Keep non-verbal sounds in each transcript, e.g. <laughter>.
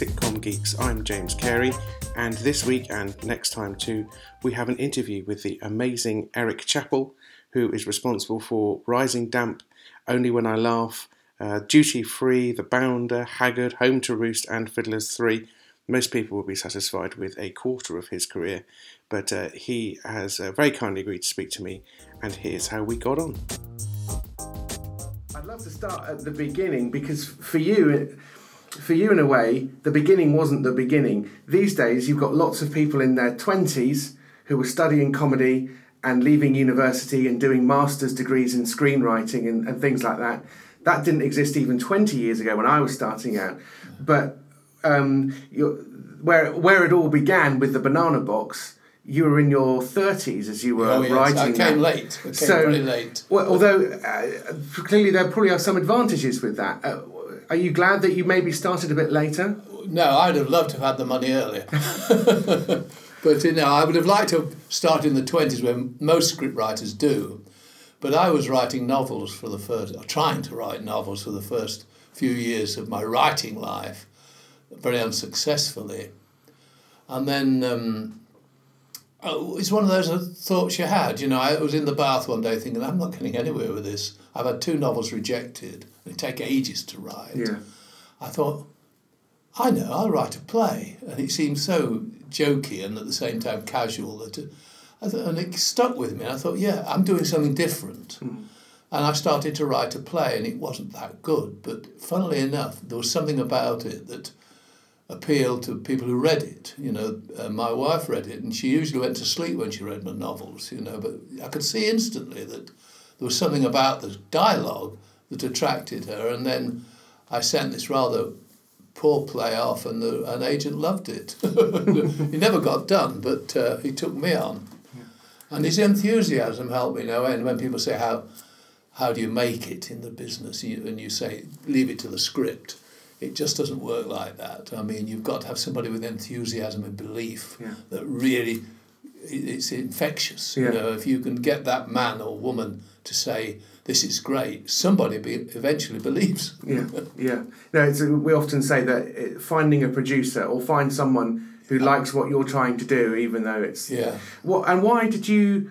Sitcom Geeks. I'm James Cary, and this week and next time too, we have an interview with the amazing Eric Chappell, who is responsible for Rising Damp, Only When I Laugh, uh, Duty Free, The Bounder, Haggard, Home to Roost, and Fiddlers 3. Most people will be satisfied with a quarter of his career, but uh, he has uh, very kindly agreed to speak to me, and here's how we got on. I'd love to start at the beginning because for you, for you in a way, the beginning wasn't the beginning. These days, you've got lots of people in their 20s who were studying comedy and leaving university and doing master's degrees in screenwriting and, and things like that. That didn't exist even 20 years ago when I was starting out. But um, where, where it all began with the banana box, you were in your 30s as you were oh, yes. writing. I came that. late. I came so, late. Well, although uh, clearly there probably are some advantages with that. Uh, are you glad that you maybe started a bit later? No, I'd have loved to have had the money earlier. <laughs> but you know, I would have liked to started in the 20s when most scriptwriters do. But I was writing novels for the first, trying to write novels for the first few years of my writing life, very unsuccessfully. And then um, oh, it's one of those thoughts you had. You know, I was in the bath one day thinking, I'm not getting anywhere with this. I've had two novels rejected. They take ages to write. Yeah. I thought, I know, I'll write a play. And it seemed so jokey and at the same time casual that it, I thought, and it stuck with me. I thought, yeah, I'm doing something different. Mm. And I started to write a play, and it wasn't that good. But funnily enough, there was something about it that appealed to people who read it. You know, uh, my wife read it, and she usually went to sleep when she read my novels. You know, but I could see instantly that there was something about the dialogue that attracted her, and then I sent this rather poor play off, and the, an agent loved it. <laughs> he never got done, but uh, he took me on, yeah. and his enthusiasm helped me. Know, and when people say how how do you make it in the business, you, and you say leave it to the script it just doesn't work like that. I mean, you've got to have somebody with enthusiasm and belief yeah. that really it's infectious. Yeah. You know, if you can get that man or woman to say this is great, somebody be, eventually <laughs> believes. yeah, yeah. No, it's, we often say that eh, finding a producer or find someone who likes what you're trying to do, even though it's yeah. What and why did you?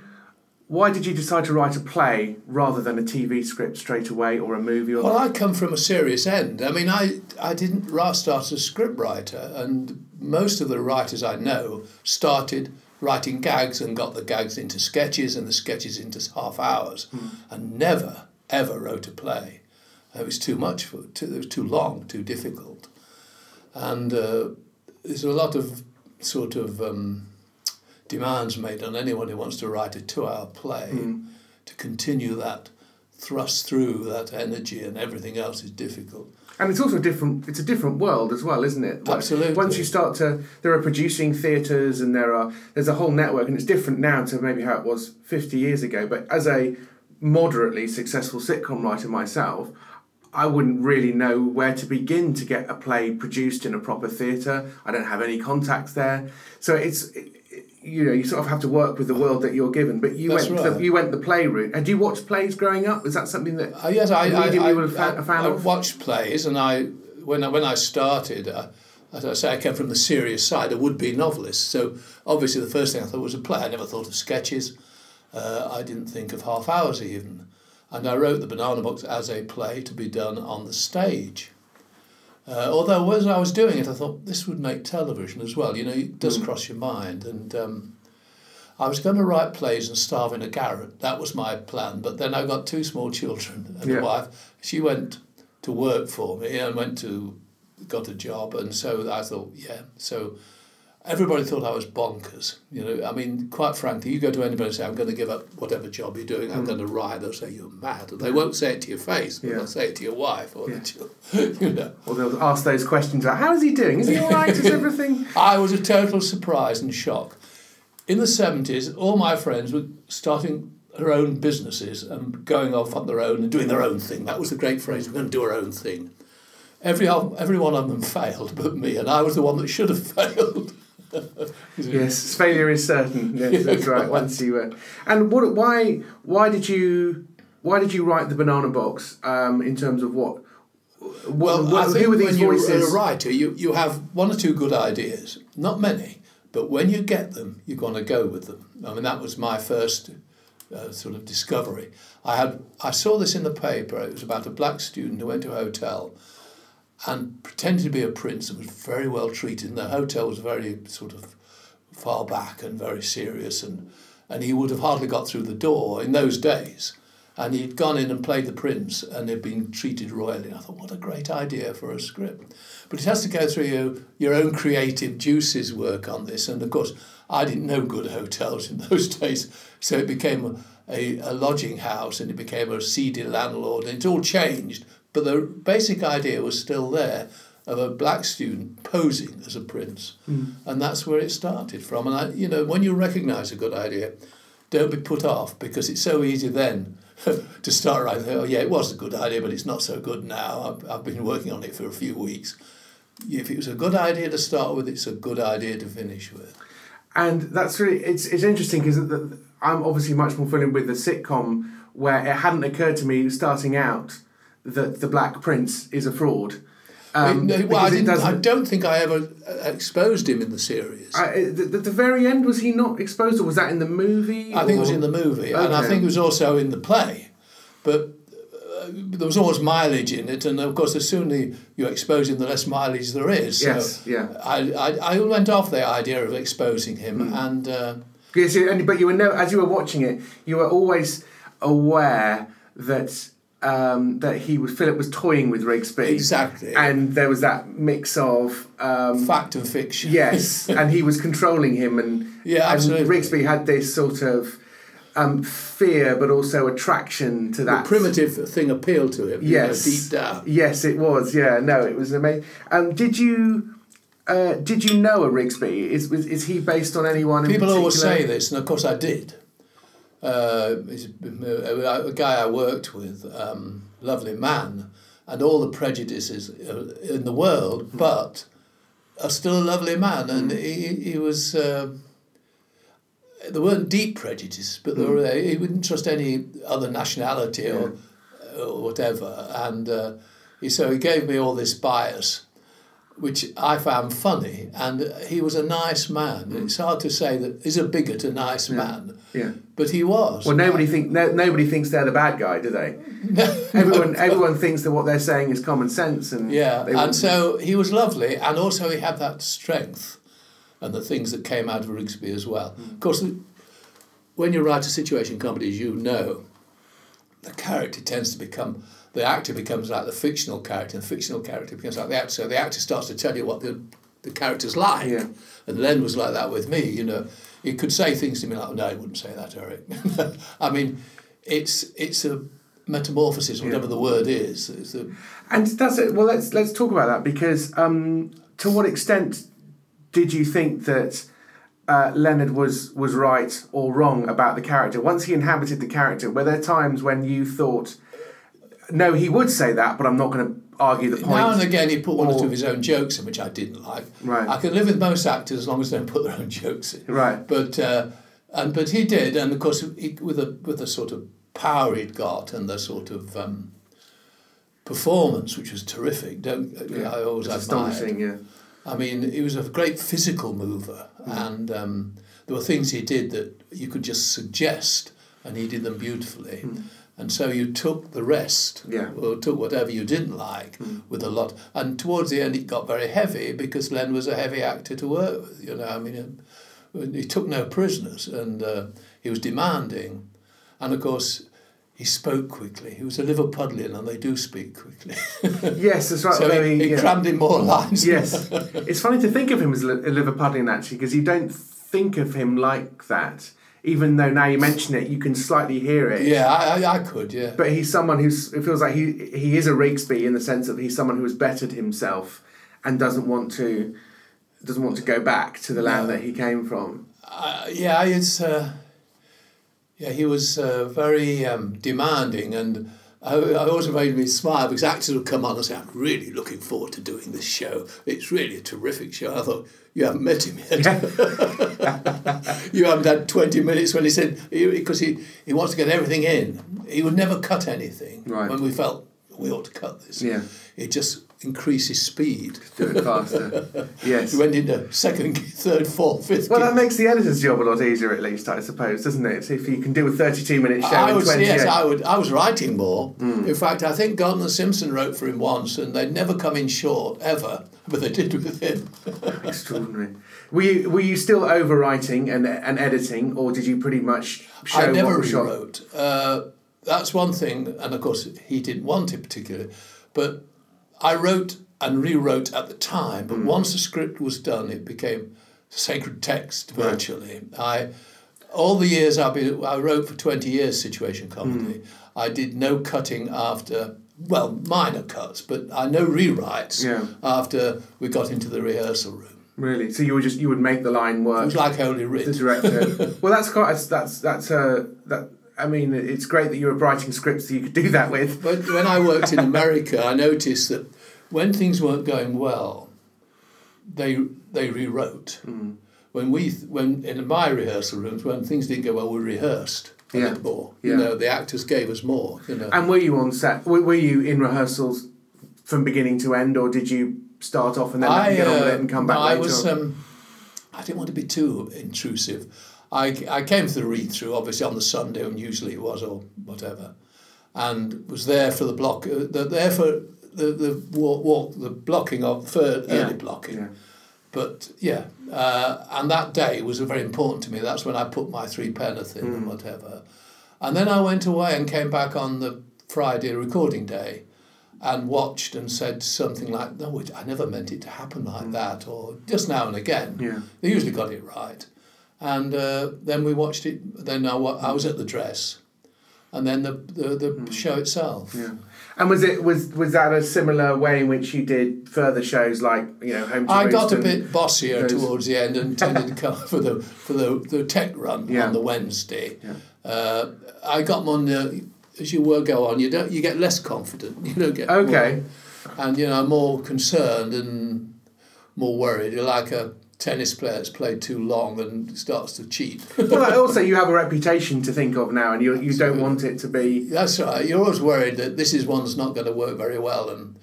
Why did you decide to write a play rather than a TV script straight away or a movie? Or well, I come from a serious end. I mean, I, I didn't start as a script writer, and most of the writers I know started writing gags and got the gags into sketches and the sketches into half hours, mm. and never ever wrote a play. It was too much for too, it was too long, too difficult, and uh, there's a lot of sort of. Um, demands made on anyone who wants to write a two hour play mm. to continue that thrust through that energy and everything else is difficult. And it's also a different. It's a different world as well, isn't it? Absolutely. Once you start to, there are producing theatres, and there are there's a whole network, and it's different now to maybe how it was fifty years ago. But as a moderately successful sitcom writer myself, I wouldn't really know where to begin to get a play produced in a proper theatre. I don't have any contacts there, so it's you know you sort of have to work with the world that you're given. But you That's went right. the, you went the play route. And do you watch plays growing up? Is that something that uh, yes, I I, I, were a fan, a fan I, of? watched plays, and I when I, when I started. Uh, as I say, I came from the serious side, a would-be novelist. So obviously, the first thing I thought was a play. I never thought of sketches. Uh, I didn't think of half hours even, and I wrote the Banana Box as a play to be done on the stage. Uh, although as I was doing it, I thought this would make television as well. You know, it does mm. cross your mind. And um, I was going to write plays and starve in a garret. That was my plan. But then I got two small children and yeah. a wife. She went to work for me and went to got a job. And so I thought, yeah. So everybody thought I was bonkers. You know, I mean, quite frankly, you go to anybody and say, I'm going to give up whatever job you're doing, I'm mm. going to write, they'll say, you're mad. They won't say it to your face, but yeah. they'll say it to your wife or yeah. the <laughs> children, you know. Or they'll ask those questions like, how is he doing? Is he all right? Is <laughs> everything... I was a total surprise and shock. In the 70s, all my friends were starting their own businesses and going off on their own and doing their own thing. That was the great phrase, we're going to do our own thing. Every, every one of them failed but me, and I was the one that should have <laughs> failed <laughs> yes, failure is certain. Yes, <laughs> that's right. Once you uh, and what? Why? Why did you? Why did you write the banana box? Um, in terms of what? Well, what, I think who were these when you're voices? a writer, you, you have one or two good ideas, not many, but when you get them, you're going to go with them. I mean, that was my first uh, sort of discovery. I had I saw this in the paper. It was about a black student who went to a hotel and pretended to be a prince and was very well treated. And the hotel was very sort of far back and very serious, and and he would have hardly got through the door in those days. And he'd gone in and played the prince and had been treated royally. And I thought, what a great idea for a script. But it has to go through your, your own creative juices work on this. And of course, I didn't know good hotels in <laughs> those days. So it became a, a lodging house and it became a seedy landlord. And it all changed. But the basic idea was still there of a black student posing as a prince. Hmm. And that's where it started from. And, I, you know, when you recognise a good idea, don't be put off because it's so easy then <laughs> to start writing. Oh, yeah, it was a good idea, but it's not so good now. I've, I've been working on it for a few weeks. If it was a good idea to start with, it's a good idea to finish with. And that's really it's it's interesting because I'm obviously much more familiar with the sitcom where it hadn't occurred to me starting out that the Black Prince is a fraud. Um, No, well, I, I don't think I ever uh, exposed him in the series. I, I, the, the, the very end was he not exposed, or was that in the movie? I think it was in the movie, and I think it was also in the play. But uh, there was always mileage in it, and of course, the sooner you expose him, the less mileage there is. So Yes, yeah. I, I, I went off the idea of exposing him, Hmm. and uh, Yes, and- but you were no, as you were watching it, you were always aware that um, that he was Philip was toying with Rigsby exactly and there was that mix of um, fact and fiction. yes, <laughs> and he was controlling him, and Yeah, and absolutely. Rigsby had this sort of um, fear, but also attraction to the that primitive thing appealed to him. you know, Yes, deep down. Yes, it was. Yeah, no, it was amazing. Um, did you? Uh, did you know a Rigsby? Is was, is he based on anyone? in People always say this, and of course I did. Uh, he's a, a guy I worked with, um, lovely man, and all the prejudices uh, in the world, but are still a lovely man, and he, he was. Uh, there weren't deep prejudices, but there were, he wouldn't trust any other nationality or, or whatever, and uh, he, so he gave me all this bias which I found funny, and he was a nice man. Hmm. It's hard to say that he's a bigot, a nice man, Yeah. but he was. Well, nobody think no, nobody thinks they're the bad guy, do they? <laughs> Everyone everyone thinks that what they're saying is common sense, and Yeah, and so he was lovely, and also he had that strength and the things that came out of Rigsby as well. Hmm. Of course, when you write a situation comedy, as you know, the character tends to become, the actor becomes like the fictional character, and the fictional character becomes like the actor. So the actor starts to tell you what the, the character's like. Yeah. And Len was like that with me, you know. He could say things to me like, no, I wouldn't say that, Eric. <laughs> I mean, it's it's a metamorphosis, whatever the word is. It's a, and that's it. Well, let's let's talk about that because um, to what extent did you think that uh, Leonard was was right or wrong about the character once he inhabited the character? Were there times when you thought, no, he would say that, but I'm not going to argue the point? Now and again, he put one or Or- two of his own jokes in, which I didn't like. Right. I can live with most actors as long as they don't put their own jokes in. Right. But uh, and but he did, and of course, he, with a with the sort of power he'd got and the sort of um, performance, which was terrific. Don't I always It's admired. astonishing, yeah. I mean, he was a great physical mover, and um, there were things he did that you could just suggest, and he did them beautifully. And so you took the rest, Yeah. or took whatever you didn't like, with a lot. And towards the end, it got very heavy because Len was a heavy actor to work with. You know, I mean, he took no prisoners, and uh, he was demanding, and of course. He spoke quickly. He was a Liverpudlian, and they do speak quickly. <laughs> Yes, that's right. so although he, he yeah. crammed in more lines. Yes, <laughs> it's funny to think of him as a a Liverpudlian actually, because you don't think of him like that. Even though now you mention it, you can slightly hear it. Yeah, I, I, I could, yeah. But he's someone who's. It feels like he he is a Rigsby in the sense that he's someone who has bettered himself and doesn't want to doesn't want to go back to the land No. that he came from. Uh, yeah, it's uh, yeah. He was uh, very um, demanding, and I, I also made me smile because actors would come on and say, "I'm really looking forward to doing this show. It's really a terrific show." I thought, "You haven't met him yet. <laughs> you haven't had twenty minutes." When he said, because he, he wants to get everything in, he would never cut anything. Right. When we felt we ought to cut this. Yeah. It just increases speed. Do it faster. <laughs> yes. You went into second, third, fourth, fifth. Well, that makes the editor's job a lot easier, at least, I suppose, doesn't it? If you can do a 32 minute show I 28. yes, I would. I was writing more. Hmm. In fact, I think Galton and Simpson wrote for him once, and they'd never come in short ever, <laughs> but they did with him. <laughs> Extraordinary. Were you, were you still overwriting and, and editing, or did you pretty much show I never what rewrote. Uh, that's one thing, and of course he didn't want it particularly, but I wrote and rewrote at the time. Hmm. But once the script was done, it became sacred text virtually. I all the years I've been, I wrote for twenty years situation comedy. I did no cutting after. Well, minor cuts, but I no rewrites Yeah. after we got into the rehearsal room. Really? So you would just you would make the line It work. was like Holy Writ. the director. <laughs> well, that's quite. That's that's uh, that. I mean, it's great that you were writing scripts that you could do that with. But when I worked in America, I noticed that when things weren't going well, they they rewrote. Hmm. When we when in my rehearsal rooms, when things didn't go well, we rehearsed a Yeah. bit more. Yeah. You know, the actors gave us more. You know, And were you on set? Were, were you in rehearsals from beginning to end, or did you start off and then I get on with uh, it and come back no? I was um, I didn't want to be too intrusive. I, I came for the read through obviously on the Sunday and usually it was or whatever, and was there for the block. Uh, the, there for the the walk, walk the blocking of for early blocking. yeah. But yeah, uh, and that day was very important to me. That's when I put my three penneth in and whatever. And then I went away and came back on the Friday recording day and watched and said something like, no, I never meant it to happen like that, or just now and again. Yeah. They usually got it right. And uh, then we watched it, then I, wa- I was at the dress, and then the, the, the show itself. Yeah. And was it was was that a similar way in which you did further shows like you know Home to I Roost got a bit bossier those- towards the end and tended to come for the for the, the tech run Yeah. on the Wednesday. Yeah. Uh, I got more the, as you will go on, you don't you get less confident. <laughs> You don't get Okay. more, and you know more concerned and more worried. You're like a tennis player that's played too long and starts to cheat. <laughs> well, also you have a reputation to think of now, and you you don't want it to be. That's right. You're always worried that this is one's not going to work very well, and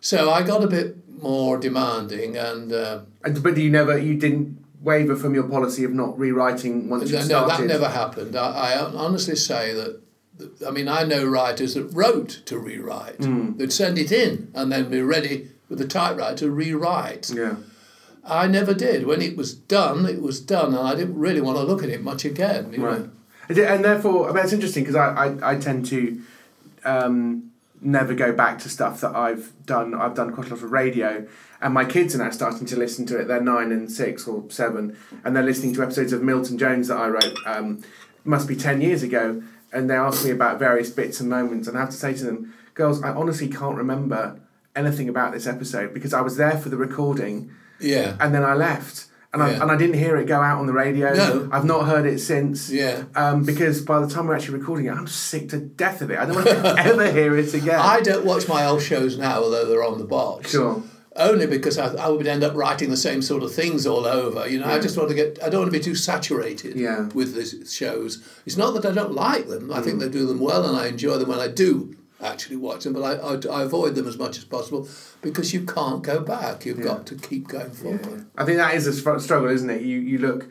so I got a bit more demanding and. Uh, and- But you never you didn't waver from your policy of not rewriting once you No, no, that never happened. I, I honestly say that, I mean, I know writers that wrote to rewrite. Hmm. They'd send it in and then be ready with the typewriter to rewrite. Yeah. I never did. When it was done, it was done, and I didn't really want to look at it much again. Right. know. And therefore, I mean, it's interesting because I, I, I tend to um, never go back to stuff that I've done. I've done quite a lot of radio, and my kids are now starting to listen to it. They're nine and six or seven, and they're listening to episodes of Milton Jones that I wrote. Um, must be ten years ago, and they ask me about various bits and moments, and I have to say to them, "Girls, I honestly can't remember anything about this episode because I was there for the recording." Yeah. and then I left. And, I, and I didn't hear it go out on the radio. No. I've not heard it since. Yeah. Um, because by the time we're actually recording it, I'm sick to death of it. I don't want to <laughs> ever hear it again. I don't watch my old shows now, although they're on the box. Sure. Only because I, I would end up writing the same sort of things all over. You know, I just want to get. I don't want to be too saturated Yeah. with the shows. It's not that I don't like them. I Mm. think they do them well, and I enjoy them when I do actually watch them. But I, I, I avoid them as much as possible because you can't go back. You've got to keep going forward. I think that is a struggle, isn't it? You you look,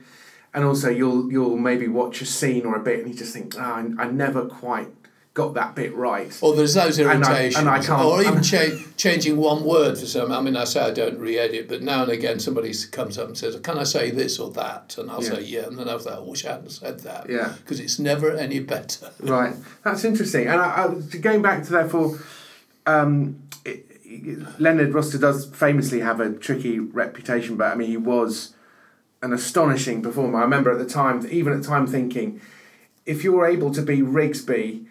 and also you'll you'll maybe watch a scene or a bit, and you just think, oh, I, I never quite got that bit right. Or there's those And I- irritations, and I can't- or even cha- changing one word for some. I mean, I say I don't re-edit, but now and again somebody comes up and says, "Can I say this or that?" And I'll Yeah. say, "Yeah," and then I'll say, "I wish I hadn't said that." Yeah. because it's never any better. <laughs> Right, that's interesting. And I, I, going back to therefore, um, it, it- Leonard Rossiter does famously have a tricky reputation, but I mean he was an astonishing performer. I remember at the time, even at the time, thinking if you're able to be Rigsby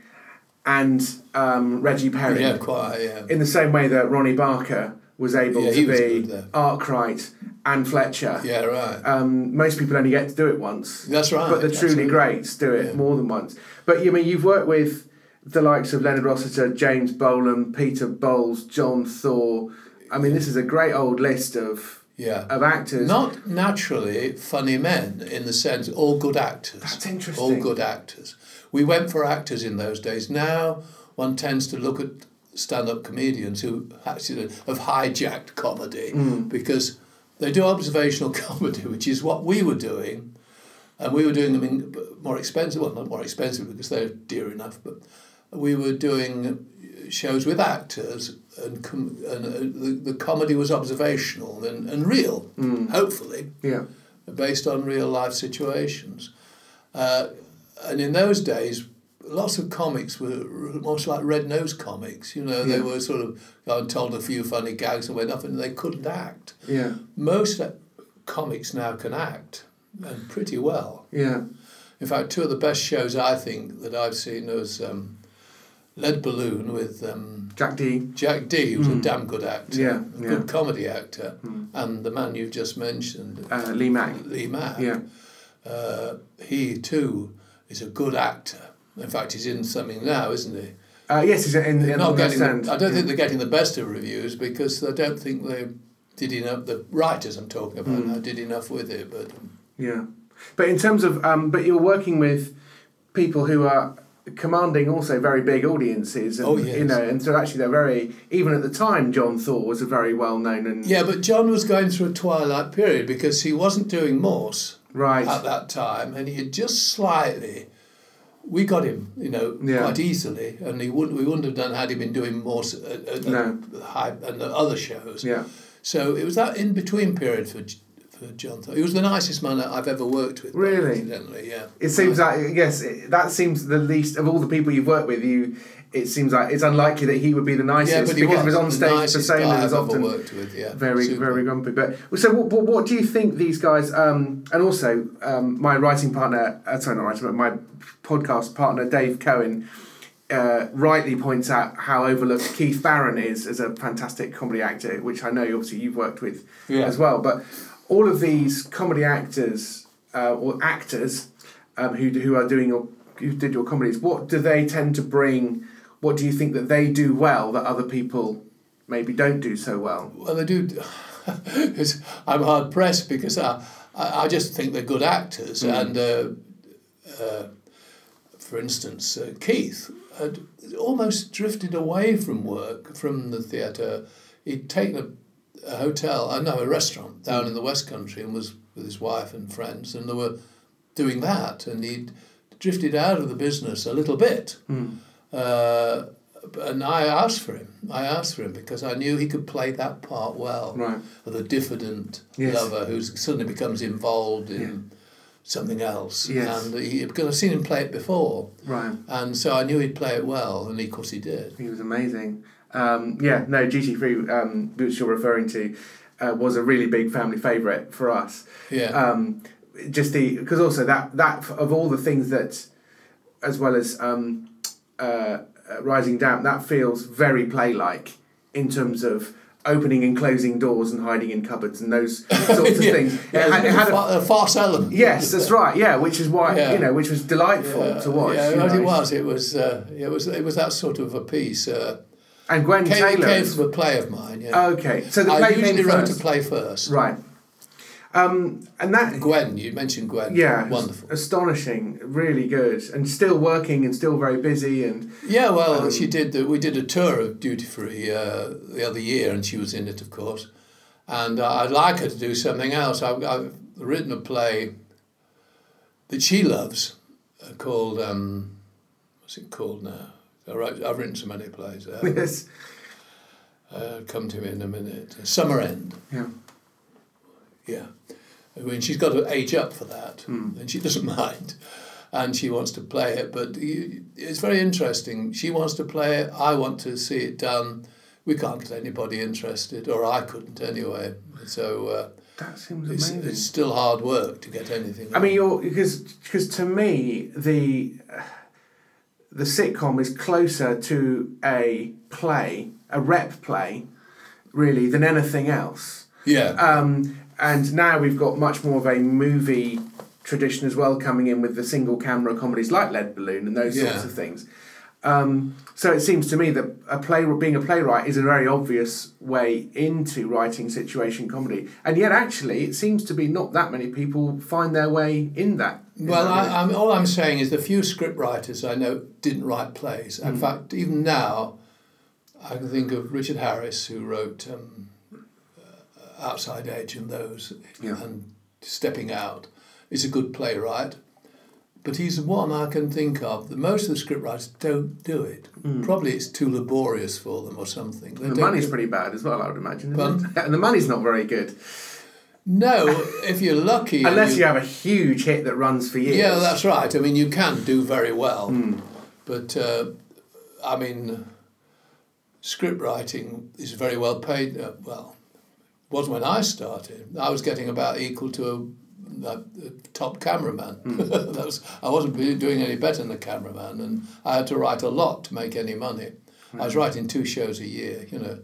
and um, Reggie Perrin Yeah, quite. Yeah. in the same way that Ronnie Barker was able Yeah, to be good. Arkwright and Fletcher. Yeah, right. Um, most people only get to do it once. That's right. But the truly absolutely. greats do it Yeah. more than once. But you mean you've worked with the likes of Leonard Rossiter, James Bolam, Peter Bowles, John Thaw. I mean, this is a great old list of Yeah. of actors. Not naturally funny men in the sense all good actors. That's interesting. All good actors. We went for actors in those days. Now one tends to look at stand-up comedians who actually have hijacked comedy Mm. because they do observational <laughs> comedy, which is what we were doing, and we were doing them in more expensive. Well, not more expensive because they're dear enough, but we were doing shows with actors, and, com- and uh, the, the comedy was observational and, and real, hopefully Yeah. based on real life situations. Uh, and in those days, lots of comics were most like red nosed comics. You know, they were sort of gone told a few funny gags and went off, and they couldn't act. Yeah. Most uh, comics now can act and pretty well. Yeah. In fact, two of the best shows I think that I've seen was um, Lead Balloon with um, Jack Dee. Jack Dee, who's a damn good actor, Yeah, a yeah. good comedy actor, and the man you've just mentioned, Uh, Lee Mack. Lee Mack. Yeah. Uh, he too is a good actor. In fact, he's in something now, isn't he? Uh, yes, he's in, in Not the getting. West End. The, I don't think they're getting the best of reviews because I don't think they did enough. The writers I'm talking about now did enough with it, but Yeah, but in terms of, um, but you're working with people who are commanding also very big audiences. And, Oh, You know, and so actually they're very. Even at the time, John Thaw was a very well known and yeah. But John was going through a twilight period because he wasn't doing Morse right. at that time, and he had just slightly. We got him, you know, Yeah. quite easily, and he wouldn't. We wouldn't have done had he been doing more at, at, uh, uh, No. at high and the other shows. yeah, So it was that in between period for for John. He was the nicest man that I've ever worked with. Really? Incidentally, yeah. it seems like yes, it, that seems the least of all the people you've worked with. You, it seems like it's unlikely that he would be the nicest yeah, he because was his on stage persona guy is I've often worked with. Yeah, very Super. very grumpy. But so what, what, what do you think these guys? Um, and also um, my writing partner, uh, sorry, not writing, but my podcast partner Dave Cohen. Uh, rightly points out how overlooked Keith Barron is as a fantastic comedy actor, which I know obviously you've worked with Yeah. as well. But all of these comedy actors uh, or actors um, who who are doing your who did your comedies, what do they tend to bring? What do you think that they do well that other people maybe don't do so well? Well, they do. <laughs> it's, I'm hard pressed because I, I, just think they're good actors. Mm. And uh, uh, for instance, uh, Keith had almost drifted away from work, from the theatre. He'd taken a, a hotel, I know, a restaurant down in the West Country and was with his wife and friends, and they were doing that. And he'd drifted out of the business a little bit. Uh, and I asked for him. I asked for him because I knew he could play that part well. Right. Of the diffident Yes. lover who suddenly becomes involved in something else. Yes. And he, because I've seen him play it before. Right. And so I knew he'd play it well, and of course he did. He was amazing. Um, yeah, no, Duty Free, um, which you're referring to, uh, was a really big family favourite for us. Yeah. Um, just the because also that that of all the things that, as well as um, uh, uh, Rising Damp, that feels very play-like in terms of opening and closing doors and hiding in cupboards and those <laughs> sorts of yeah. things. Yeah, it had, it had a, a, farce element. yes, that's right. Yeah, which is why Yeah. you know, which was delightful to watch. Yeah, you well, know. it was. It was. Uh, it was. It was that sort of a piece. Uh, And Gwen came, Taylor. came from a play of mine. Yeah. Okay, so the I play usually came wrote first. a play first. Right. Um, and that, Gwen, you mentioned Gwen. yeah, wonderful. astonishing, really good, and still working and still very busy. And Yeah, well, Um, she did. The, we did a tour of Duty Free uh, the other year, and she was in it, of course. And uh, I'd like her to do something else. I've, I've written a play that she loves uh, called um, what's it called now? I wrote, I've written so many plays. <laughs> Yes, uh, come to me in a minute. Summer End. yeah, Yeah. I mean, she's got to age up for that, and she <laughs> doesn't mind. And she wants to play it, but it's very interesting. She wants to play it, I want to see it done. We can't get anybody interested, or I couldn't anyway. So uh, that seems it's, amazing. it's still hard work to get anything. I mean, you're because because to me the the sitcom is closer to a play, a rep play, really than anything else. yeah. Um, and now we've got much more of a movie tradition as well coming in with the single camera comedies like Lead Balloon and those sorts of things. Um, so it seems to me that a play being a playwright is a very obvious way into writing situation comedy, and yet actually it seems to be not that many people find their way in that. in Well, that. I, I'm, all I'm saying is the few script writers I know didn't write plays. In fact, even now, I can think of Richard Harris, who wrote um, Outside Edge and those, Yeah. and Stepping Out. Is a good playwright, but he's one I can think of that most of the scriptwriters don't do it. Probably it's too laborious for them or something. They. The money's do- pretty bad as well, I would imagine. <laughs> And the money's not very good. No, if you're lucky. Unless you have a huge hit that runs for years. Yeah, that's right. I mean, you can do very well, Hmm. but uh, I mean, script writing is very well paid. Uh, well, was when I started. I was getting about equal to a, a, a top cameraman. Hmm. <laughs> that was I wasn't doing any better than the cameraman, and I had to write a lot to make any money. I Hmm. was writing two shows a year. You know.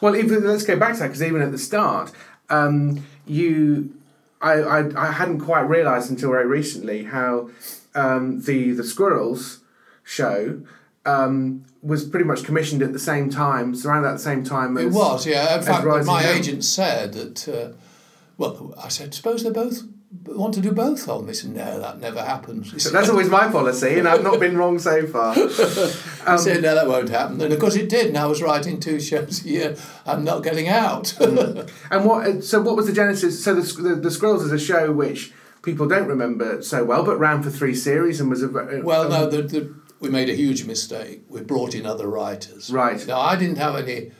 Well, even let's go back to that because even at the start, um, you, I, I, I hadn't quite realised until very recently how um, the the Squirrels show um, was pretty much commissioned at the same time, it's around at the same time as It was, yeah. In fact, my Down. agent said that. Uh, well, I said, suppose they both want to do both of them. He said, no, that never happens. So that's always my policy, and I've not been wrong so far. <laughs> Um, I said, no, that won't happen. And of course it did. And I was writing two shows a year and not getting out. <laughs> Mm. And what? Uh, so what was the genesis? So the the, the Squirrels is a show which people don't remember so well, but ran for three series and was a ve- well, no, um, the, the, we made a huge mistake. We brought in other writers. Right. Now, I didn't have any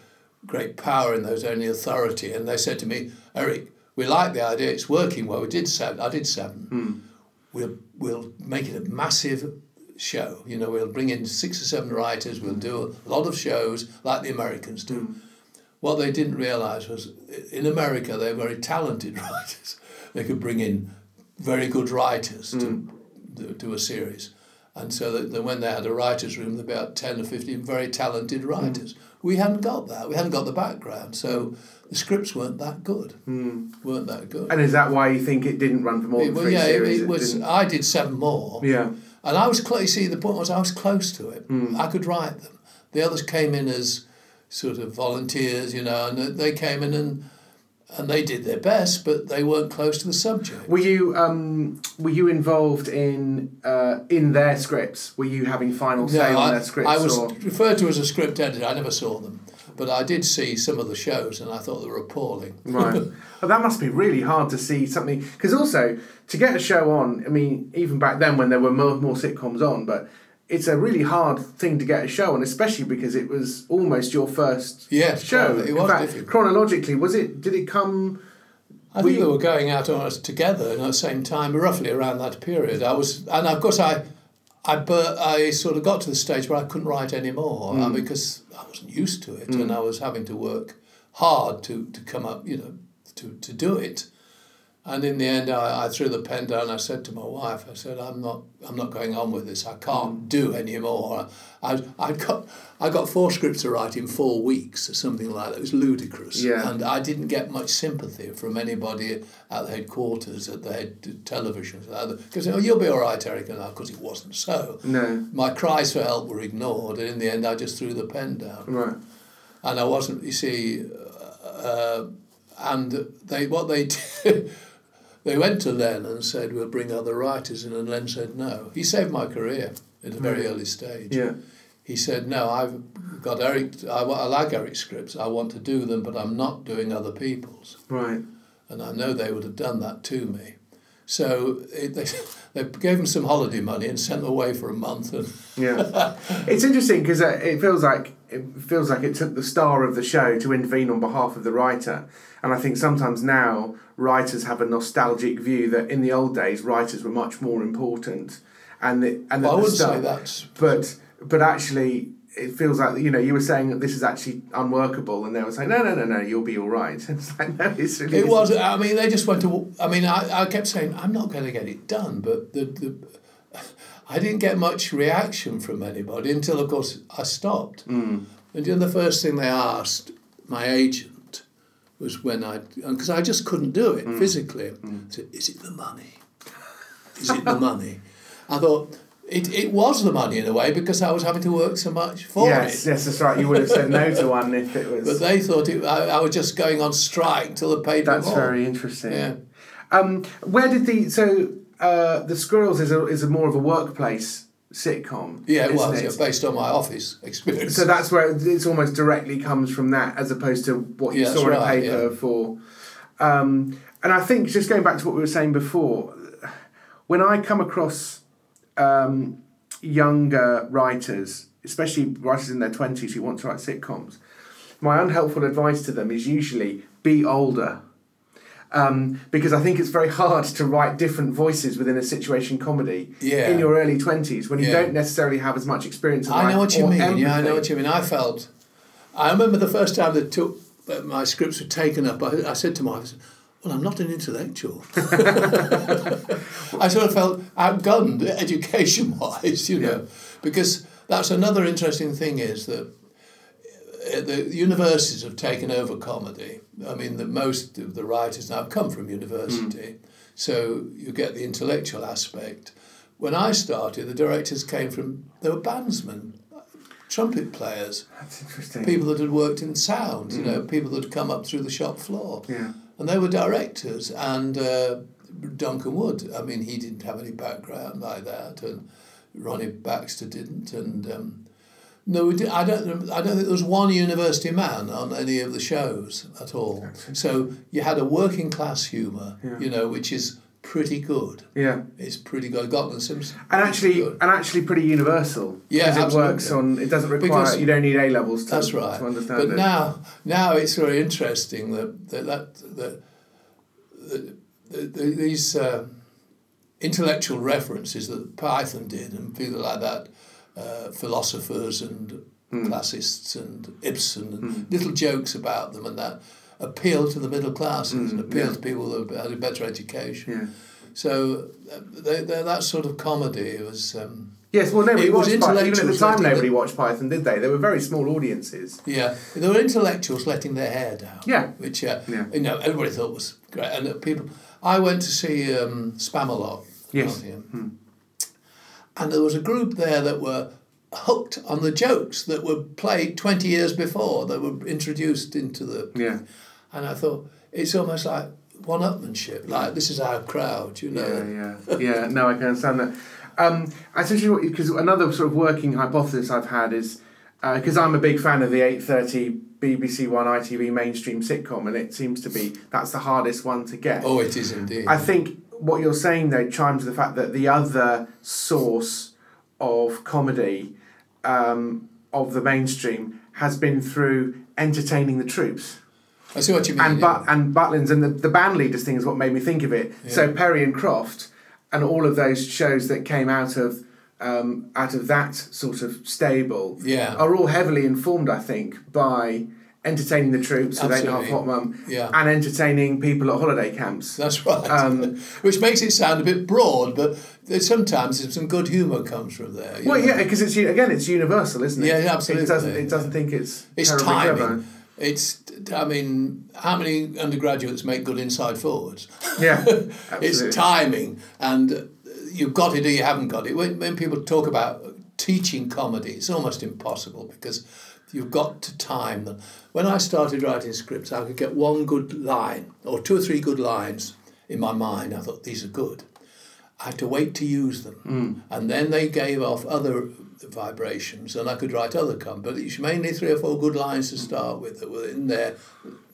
great power in those, only authority. And they said to me, Eric, we like the idea. It's working well. We did seven. I did seven. Hmm. We'll, we'll make it a massive show. You know, we'll bring in six or seven writers. We'll do a lot of shows like the Americans do. Hmm. What they didn't realise was in America, they're very talented <laughs> writers. They could bring in very good writers to hmm. do, do a series. And so that, that when they had a writer's room, there were about 10 or 15 very talented writers. We hadn't got that. We hadn't got the background. So the scripts weren't that good. Weren't that good. And is that why you think it didn't run for more than well, three yeah, it, series? it was. didn't- I did seven more. Yeah. And I was close. See, the point was I was close to it. Hmm. I could write them. The others came in as sort of volunteers, you know, and they came in and and they did their best, but they weren't close to the subject. Were you um, were you involved in uh, in their scripts? Were you having final say on I, their scripts? I was or? referred to as a script editor. I never saw them, but I did see some of the shows, and I thought they were appalling. Right. <laughs> Well, that must be really hard to see something because also to get a show on. I mean, even back then when there were more, more sitcoms on, but it's a really hard thing to get a show on, especially because it was almost your first Yes, show. it In was fact, difficult. chronologically, was it? Did it come? I think they were going out on us together at the same time, roughly around that period. I was, and of course, I, I, bur- I sort of got to the stage where I couldn't write anymore uh, because I wasn't used to it, and I was having to work hard to, to come up, you know, to, to do it. And in the end, I, I threw the pen down. I said to my wife, I said, "I'm not, I'm not going on with this. I can't do anymore." I, I got, I got four scripts to write in four weeks or something like that. It was ludicrous. Yeah. And I didn't get much sympathy from anybody at the headquarters, at the head television, because oh, you'll be all right, Eric, and because it wasn't so. No. My cries for help were ignored, and in the end, I just threw the pen down Right. and I wasn't. You see, uh, and they what they <laughs> did, they went to Len and said we'll bring other writers in, and Len said no. He saved my career at a very mm. early stage. Yeah. He said no. I've got Eric. I, I like Eric's scripts. I want to do them, but I'm not doing other people's. Right. And I know they would have done that to me. So it, they, <laughs> they gave him some holiday money and sent them away for a month. And Yeah, <laughs> it's interesting because uh, it feels like it feels like it took the star of the show to intervene on behalf of the writer, and I think sometimes now writers have a nostalgic view that in the old days writers were much more important, and the, and well, I that wouldn't star- say that's but but actually it feels like you know you were saying that this is actually unworkable, and they were saying no no no no you'll be all right. <laughs> It's like no, it's really It was. I mean, they just went to. I mean, I, I kept saying I'm not going to get it done, but the, the I didn't get much reaction from anybody until, of course, I stopped. Hmm. And then the first thing they asked my agent was when I because I just couldn't do it Hmm. physically. Said, "Is it the money? Is it the money?" I thought. It, it was the money in a way because I was having to work so much for Yes, it. yes, yes, that's right. You would have said no to one if it was. But they thought it, I, I was just going on strike till the paid That's very interesting. Yeah. Um, where did the so uh, the Squirrels is a is a more of a workplace sitcom. Yeah, it was yeah, based on my office experience. So that's where it- it's almost directly comes from that, as opposed to what you Yeah, saw in a paper yeah. for. Um, and I think just going back to what we were saying before, when I come across um, younger writers, especially writers in their twenties who want to write sitcoms, my unhelpful advice to them is usually be older. Um, because I think it's very hard to write different voices within a situation comedy Yeah. in your early 20s when you Yeah. don't necessarily have as much experience I know what you mean. Yeah, I know what you mean. I felt. I remember the first time that took that my scripts were taken up. I, I said to my wife, "Well, I'm not an intellectual." <laughs> I sort of felt outgunned education-wise, you know, because that's another interesting thing is that uh, the universities have taken over comedy. I mean, the most of the writers now come from university, so you get the intellectual aspect. When I started, the directors came from they were bandsmen, trumpet players, That's interesting. people that had worked in sound, you know, people that had come up through the shop floor, Yeah. and they were directors. And uh, Duncan Wood, I mean, he didn't have any background like that, and Ronnie Baxter didn't, and. Um, no, we did, I don't. I don't think there was one university man on any of the shows at all. So you had a working class humour, Yeah. you know, which is pretty good. Yeah. It's pretty good. Galton and Simpson. And actually, and actually, pretty universal. Yeah, because it works on. It doesn't require. Because- you don't need A levels to, That's right. to understand but it. now, now it's very interesting that that that, that, that, that, that these uh, intellectual references that Python did and people like that, uh, philosophers and Hmm. classists and Ibsen and little jokes about them and that appeal to the middle classes and appeal Hmm. yeah. to people that had a better education. Yeah. So uh, they, they, that sort of comedy was. Um, Yes. Well, nobody It was watched Python. Even at the time, nobody watched Python, did they? They were very small audiences. Yeah, there were intellectuals letting their hair down. Yeah. which uh, Yeah. you know everybody thought was great, and uh, people. I went to see um, Spamalot. Yes. Nottingham, And there was a group there that were hooked on the jokes that were played twenty years before that were introduced into the. Yeah. And I thought it's almost like one-upmanship. Like this is our crowd, you know. Yeah, yeah, yeah. No, I can understand that. Um, actually, because another sort of working hypothesis I've had is because I'm a big fan of the eight thirty BBC One ITV mainstream sitcom, and it seems to be that's the hardest one to get. Oh, it is indeed. I think what you're saying though chimes with the fact that the other source of comedy um, of the mainstream has been through entertaining the troops I see what you mean. and yeah. but and Butlins and the, the band leaders thing is what made me think of it. So Perry and Croft and all of those shows that came out of um, out of that sort of stable Yeah. are all heavily informed, I think, by entertaining the troops with Ain't Half Absolutely. Hot Mum Yeah. and entertaining people at holiday camps. That's right. Um, <laughs> Which makes it sound a bit broad, but sometimes some good humour comes from there. Well, know. yeah, because it's again, it's universal, isn't it? Yeah, absolutely. It doesn't. It doesn't think it's. It's timing. Clever. It's, I mean, how many undergraduates make good inside forwards? Yeah, <laughs> it's timing, and you've got it or you haven't got it. When, when people talk about teaching comedy, it's almost impossible because you've got to time them. When I started writing scripts, I could get one good line or two or three good lines in my mind. I thought these are good. I had to wait to use them, hmm. and then they gave off other vibrations, and I could write other it's mainly three or four good lines to start with that were in there,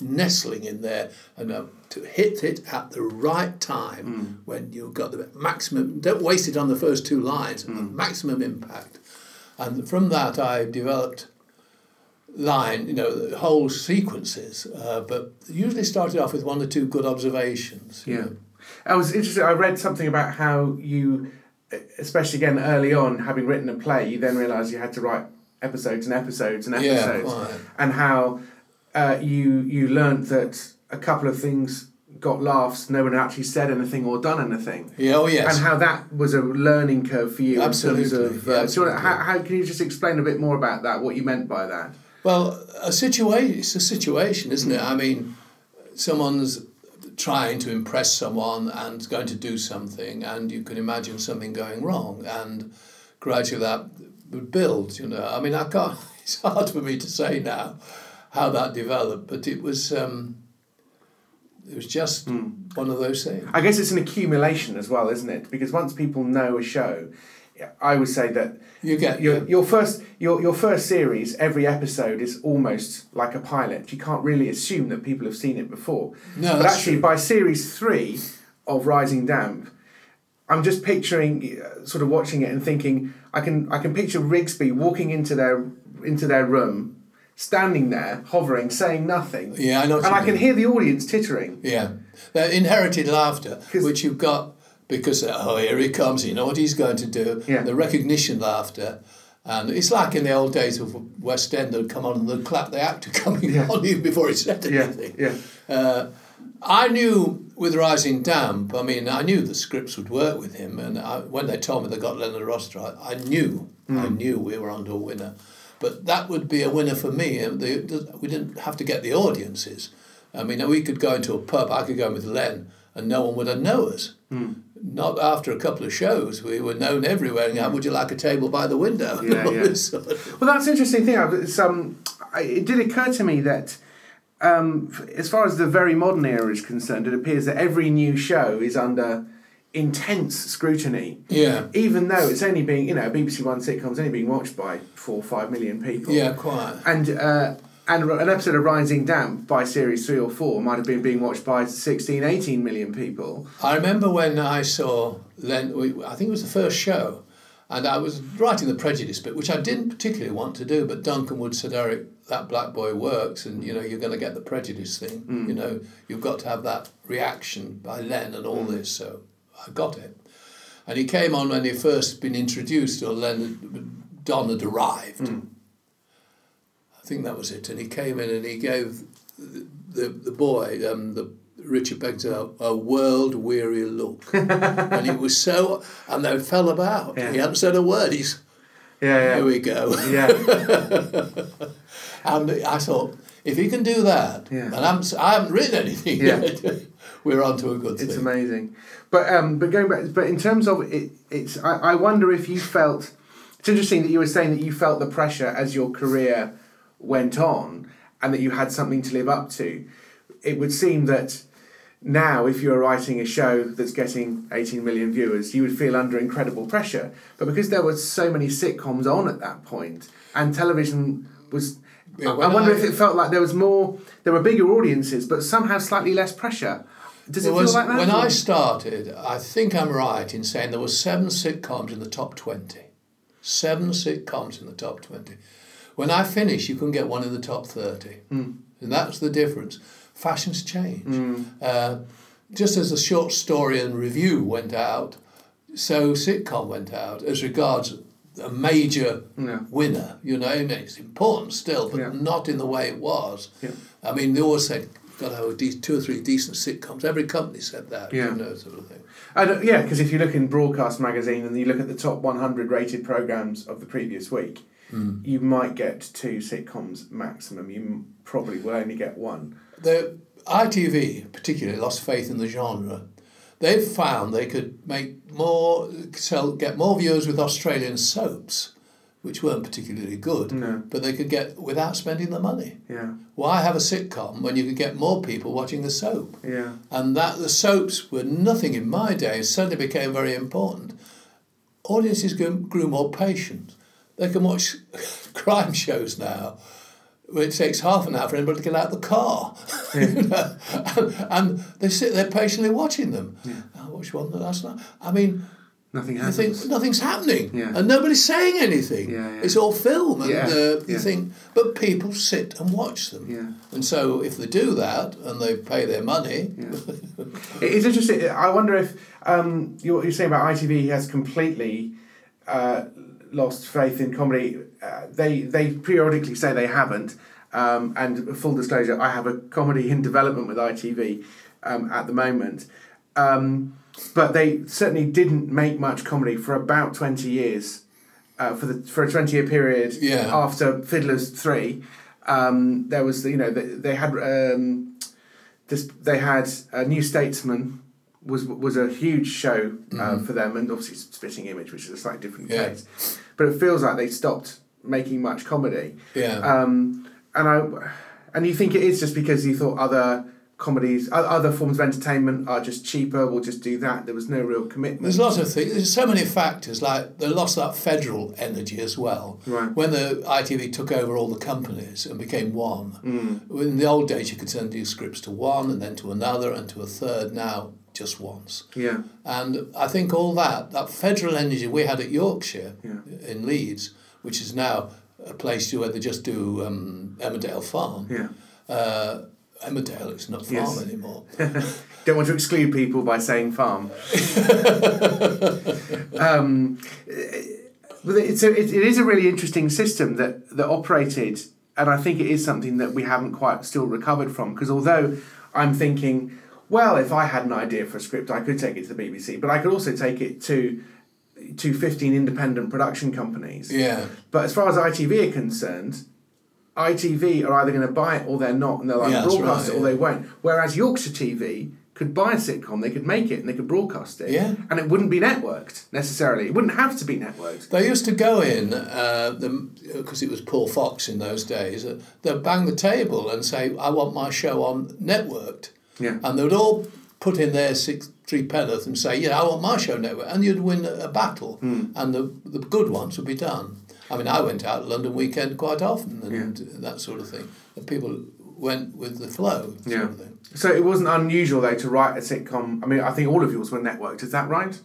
nestling in there, and uh, to hit it at the right time hmm. when you've got the maximum. Don't waste it on the first two lines. Hmm. Maximum impact, and from that I developed line, you know, whole sequences, uh, but usually started off with one or two good observations. Yeah. know. I was interested. I read something about how you, especially again early on, having written a play, you then realised you had to write episodes and episodes and episodes, quite. and how uh, you you learnt that a couple of things got laughs, no one actually said anything or done anything. Yeah, oh yes. And how that was a learning curve for you Absolutely, in terms of. Uh, you wanna- how, how can you just explain a bit more about that? What you meant by that? Well, a situation, it's a situation, isn't it? I mean, someone's trying to impress someone and going to do something, and you can imagine something going wrong, and gradually that would build, you know. I mean, I can't, <laughs> it's hard for me to say now how that developed, but it was, um, it was just one of those things. I guess it's an accumulation as well, isn't it? Because once people know a show, I would say that You get your, yeah. your first your, your first series, every episode is almost like a pilot. You can't really assume that people have seen it before. No, but actually, true. by series three of Rising Damp, I'm just picturing, uh, sort of watching it and thinking, I can I can picture Rigsby walking into their into their room, standing there, hovering, saying nothing, Yeah, I know. and I can hear the audience tittering. Yeah, that inherited laughter, which you've got because oh here he comes, you know what he's going to do. Yeah. The recognition laughter, and it's like in the old days of West End, they'd come on and they'd clap the actor <laughs> coming Yeah. on even before he said anything. yeah, Uh, I knew with Rising Damp, I mean, I knew the scripts would work with him, and I, when they told me they got Leonard Rossiter, I, I knew, I knew we were onto a winner. But that would be a winner for me. and the- We didn't have to get the audiences. I mean, we could go into a pub, I could go in with Len, and no one would have know us. Not after a couple of shows, we were known everywhere. And, would you like a table by the window? Yeah, yeah. <laughs> sort of- Well, that's an interesting thing. It's, um, it did occur to me that, um, as far as the very modern era is concerned, it appears that every new show is under intense scrutiny. Yeah, Even though it's only being, you know, BBC One sitcom's only being watched by four or five million people. yeah, quite. And uh, and an episode of Rising Damp by series three or four might have been being watched by 16, 18 million people. I remember when I saw Len, I think it was the first show, and I was writing the prejudice bit, which I didn't particularly want to do, but Duncan Wood said, Eric, that black boy works, and you know, you're going to get the prejudice thing. Hmm. You know, you've got to have that reaction by Len and all hmm. this, so I got it. And he came on when he first been introduced, or Len, Don had arrived. Hmm. I think that was it. And he came in and he gave the, the, the boy, um, the Richard Beggs, a, a world weary look. <laughs> and he was so, and they fell about. Yeah. He hadn't said a word. He's, Yeah, here we go. yeah, <laughs> And I thought, if he can do that, Yeah. and I'm, I haven't written anything Yeah. yet, <laughs> we're on to a good it's thing. amazing. But um, but going back, but in terms of it, it's I, I wonder if you felt. It's interesting that you were saying that you felt the pressure as your career went on, and that you had something to live up to. It would seem that now, if you were writing a show that's getting 18 million viewers, you would feel under incredible pressure. But because there were so many sitcoms on at that point, and television was. Yeah, I- I wonder I- if it felt like there was more, there were bigger audiences, but somehow slightly less pressure. Does it feel was, like that? when I started, I think I'm right in saying there were seven sitcoms in the top 20. Seven sitcoms in the top 20. When I finish, you couldn't get one in the top 30. And that's the difference. Fashions change. Uh, just as a short story and review went out, so sitcom went out as regards a major Yeah. winner. You know, I mean, it's important still, but Yeah. not in the way it was. Yeah. I mean, they always said, got to have a de- two or three decent sitcoms. Every company said that, Yeah. you know, sort of thing. Don't, yeah, because if you look in Broadcast Magazine and you look at the top 100 rated programs of the previous week, Mm. you might get two sitcoms maximum. You probably will only get one. The ITV particularly lost faith in the genre. They've found they could make more, sell, get more viewers with Australian soaps, which weren't particularly good, No. but they could get without spending the money. Yeah, Why have a sitcom when you could get more people watching the soap? yeah, and that the soaps were nothing in my day suddenly became very important. Audiences grew, grew more patient. They can watch <laughs> crime shows now. Where it takes half an hour for anybody to get out of the car, <laughs> you know? and, and they sit there patiently watching them. I watched one last night. I mean, nothing happens. think nothing's happening, Yeah. and nobody's saying anything. Yeah, yeah. It's all film, and Yeah, uh, you yeah. think, but people sit and watch them. Yeah. And so, if they do that and they pay their money, <laughs> It- It's interesting. I wonder if um, you- what you're saying about ITV has completely uh, lost faith in comedy. Uh, they they periodically say they haven't. Um, and full disclosure, I have a comedy in development with ITV um, at the moment. Um, but they certainly didn't make much comedy for about twenty years. Uh, for the for a twenty year period Yeah. after Fiddlers Three, um, there was you know they, they had um, this they had a New Statesman was was a huge show uh, for them, and obviously Spitting Image, which is a slightly different Yeah. case. But it feels like they stopped making much comedy, yeah. um, and I and you think it is just because you thought other comedies, other forms of entertainment are just cheaper. We'll just do that. There was no real commitment. There's lots of things. There's so many factors. Like they lost that federal energy as well. Right. When the ITV took over all the companies and became one. Mm. In the old days, you could send your scripts to one and then to another and to a third. Now, just once. Yeah. And I think all that, that federal energy we had at Yorkshire Yeah. in Leeds, which is now a place where they just do um, Emmerdale Farm. Yeah. Uh, Emmerdale, it's not farm Yes. anymore. <laughs> Don't want to exclude people by saying farm. <laughs> um, but it's a, it, it is a really interesting system that, that operated, and I think it is something that we haven't quite still recovered from. Because although I'm thinking, well, if I had an idea for a script, I could take it to the BBC, but I could also take it to to 15 independent production companies. Yeah. But as far as ITV are concerned, ITV are either going to buy it or they're not, and they'll like Yeah, broadcast right, it or yeah. they won't. Whereas Yorkshire TV could buy a sitcom, they could make it, and they could broadcast it, Yeah. and it wouldn't be networked necessarily. It wouldn't have to be networked. They used to go in, uh, because it was Paul Fox in those days, uh, they'd bang the table and say, I want my show on networked. Yeah. And they would all put in their six, three penneth and say, yeah, I want my show network. And you'd win a, battle, Hmm. and the, the good ones would be done. I mean, I went out London weekend quite often and that sort of thing. And people went with the flow, sort Yeah. of thing. So it wasn't unusual though to write a sitcom. I mean, I think all of yours were networked. Is that right?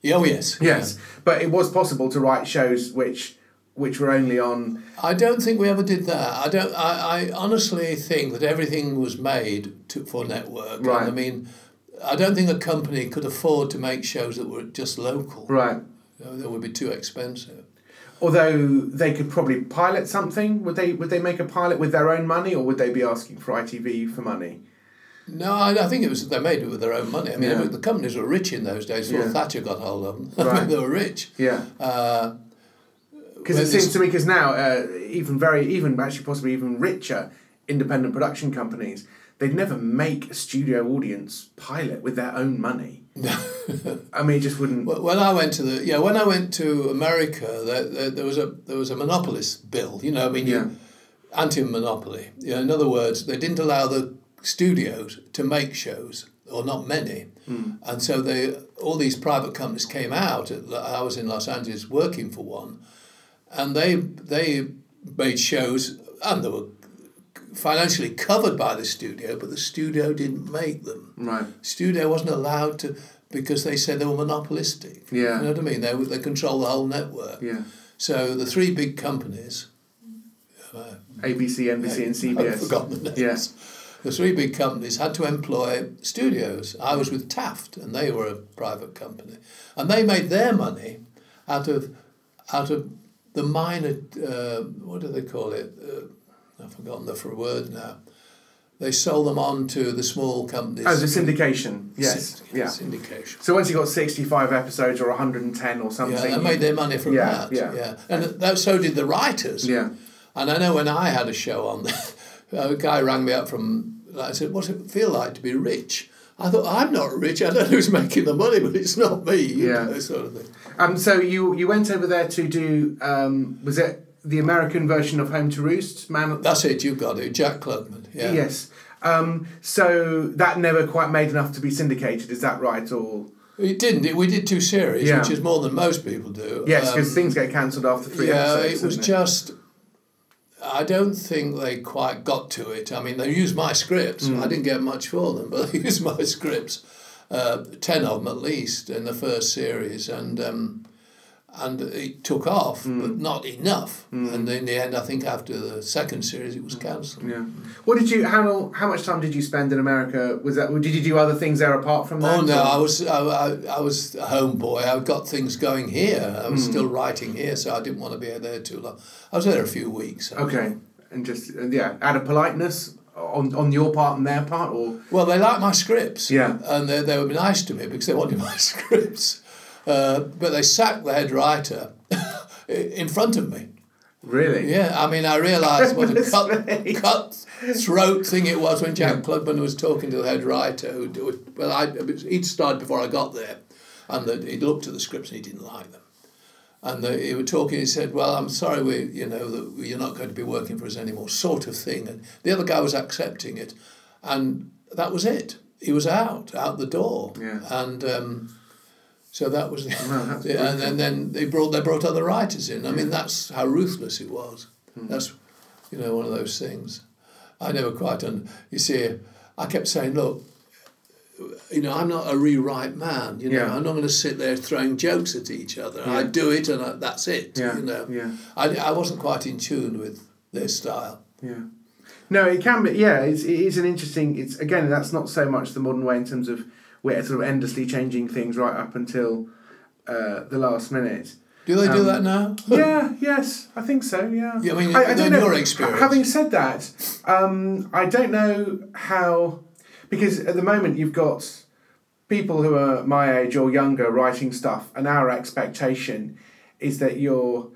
Yeah, oh, yes. Yes, but it was possible to write shows which which were only on. I don't think we ever did that. I don't. I, I honestly think that everything was made to, for network. And Right. I mean, I don't think a company could afford to make shows that were just local. Right. You know, That would be too expensive. Although they could probably pilot something, would they? Would they make a pilot with their own money, or would they be asking for ITV for money? No, I, I think it was they made it with their own money. I mean, Yeah. the companies were rich in those days. Before Yeah. Thatcher got hold of them, I <laughs> Right. mean, they were rich. Yeah. Uh, Because it seems to me, because now uh, even very, even actually possibly even richer independent production companies, they'd never make a studio audience pilot with their own money. <laughs> I mean, it just wouldn't. Wh- When I went to the yeah, when I went to America, there, there, there was a there was a monopolist bill. You know, I mean, you, Yeah. anti-monopoly. You know, in other words, they didn't allow the studios to make shows, or not many, and so they all these private companies came out. I was in Los Angeles working for one, and they they made shows, and they were financially covered by the studio, but the studio didn't make them right. studio wasn't allowed to because they said they were monopolistic. Yeah. You know what I mean? They, they control the whole network. Yeah. So the three big companies, uh, ABC, NBC, and CBS. <laughs> I've forgotten the names. Yeah. The three big companies had to employ studios. I was with Taft, and they were a private company, and they made their money out of out of the minor. Uh, what do they call it? Uh, I've forgotten the for a word now. They sold them on to the small companies. Oh, the syndication. Yes. Yeah. Syndication. So once you got sixty-five episodes or one hundred and ten or something. Yeah, they made their money from Yeah, that. yeah. Yeah, and that, so did the writers. Yeah. And I know when I had a show on, <laughs> a guy rang me up from. I said, "What's it feel like to be rich?" I thought, "I'm not rich. I don't know who's making the money, but it's not me." You Yeah. know, sort of thing. Um. So you you went over there to do um. Was it the American version of Home to Roost? Man. That's it. You've got it, Jack Klugman. Yeah. Yes. Um. So that never quite made enough to be syndicated. Is that right? Or It didn't. It, we did two series, Yeah. which is more than most people do. yes, because Um, things get cancelled after three yeah, episodes. it was doesn't just. I don't think they quite got to it. I mean, they used my scripts. Hmm. I didn't get much for them, but <laughs> they used my scripts, uh, ten of them at least in the first series, and um, and it took off, Hmm. but not enough. And in the end, I think after the second series, it was cancelled. Yeah. What did you? How how much time did you spend in America? Was that? Did you do other things there apart from that? Oh no, or- I was I, I, I was a homeboy. I got things going here. I Hmm. was still writing here, so I didn't want to be there too long. I was there a few weeks. Okay, and just yeah, out of politeness on on your part and their part, or Well, they liked my scripts. Yeah. And they, they would be nice to me because they wanted my <laughs> scripts. Uh, but they sacked the head writer <laughs> in front of me. really? Yeah, I mean, I realised what a <laughs> cut, cut throat thing it was when Jack Klugman was talking to the head writer. Who, who, well, I, he'd started before I got there, and the, he looked at the scripts and he didn't like them. And the, he was talking. He said, "Well, I'm sorry, we, you know, that you're not going to be working for us anymore," sort of thing. And the other guy was accepting it, and that was it. He was out, out the door, Yeah. and um, so that was. No, that's <laughs> Yeah, and then, they brought they brought other writers in. I mean, that's how ruthless it was. Hmm. That's you know one of those things. I never quite and you see, I kept saying, look, you know, I'm not a rewrite man. You know, Yeah. I'm not going to sit there throwing jokes at each other. I do it, and I, that's it. Yeah, You know, yeah. I, I wasn't quite in tune with their style. Yeah. No, it can be. Yeah, it's, it is an interesting. It's again, that's not so much the modern way in terms of we're sort of endlessly changing things right up until uh, the last minute. Do they do Um, that now? yeah, yes, I think so. Yeah. Yeah, I mean, I, I don't know. your experience. Having said that, um, I don't know how because at the moment you've got people who are my age or younger writing stuff, and our expectation is that you're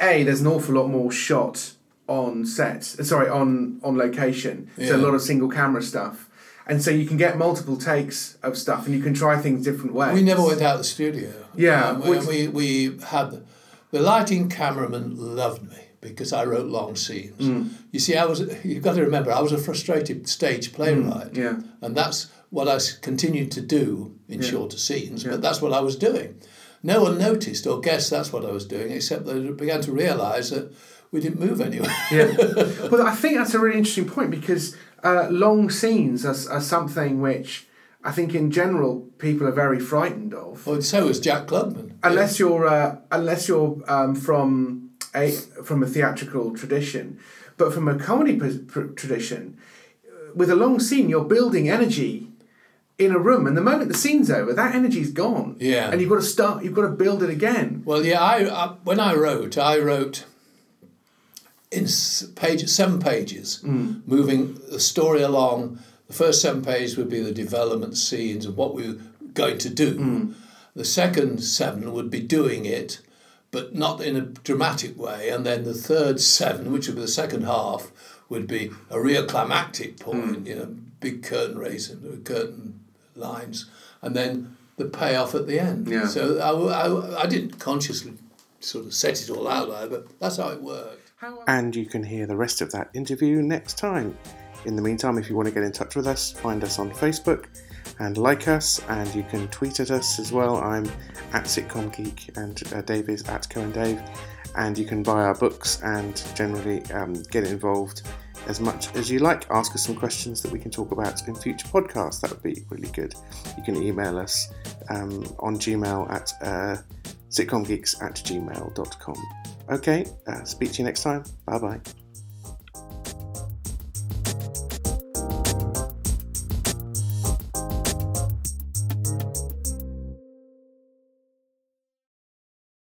a there's an awful lot more shot on set. Sorry, on on location. So a lot of single camera stuff. And so you can get multiple takes of stuff, and you can try things different ways. We never went out the studio. Yeah, Um, which- we, we had the lighting cameraman loved me because I wrote long scenes. Mm. You see, I was you've got to remember I was a frustrated stage playwright, Mm, yeah. and that's what I continued to do in shorter scenes. But that's what I was doing. No one noticed or guessed that's what I was doing, except they began to realise that we didn't move anywhere. Yeah. <laughs> well, I think that's a really interesting point because uh, long scenes are, are something which I think in general people are very frightened of. well, so is Jack Klugman. Unless you're uh, unless you're um, from a from a theatrical tradition, but from a comedy pr- pr- tradition, with a long scene, you're building energy in a room, and the moment the scene's over, that energy's gone. Yeah. and you've got to start. You've got to build it again. Well, yeah, I, I when I wrote, I wrote in page seven pages, hmm. moving the story along. The first seven pages would be the development scenes and what we were going to do. Hmm. The second seven would be doing it, but not in a dramatic way. And then the third seven, which would be the second half, would be a real climactic point. Hmm. You know, big curtain raising, curtain lines, and then the payoff at the end. Yeah. So I, I, I didn't consciously sort of set it all out there, but that's how it worked. And you can hear the rest of that interview next time. In the meantime, if you want to get in touch with us, find us on Facebook and like us, and you can tweet at us as well. I'm at Sitcom Geek, and uh, Dave is at Cohen Dave. And you can buy our books and generally um, get involved as much as you like. Ask us some questions that we can talk about in future podcasts. That would be really good. You can email us um, on Gmail at uh, sitcomgeeks at gmail.com. Okay, uh, speak to you next time. Bye bye.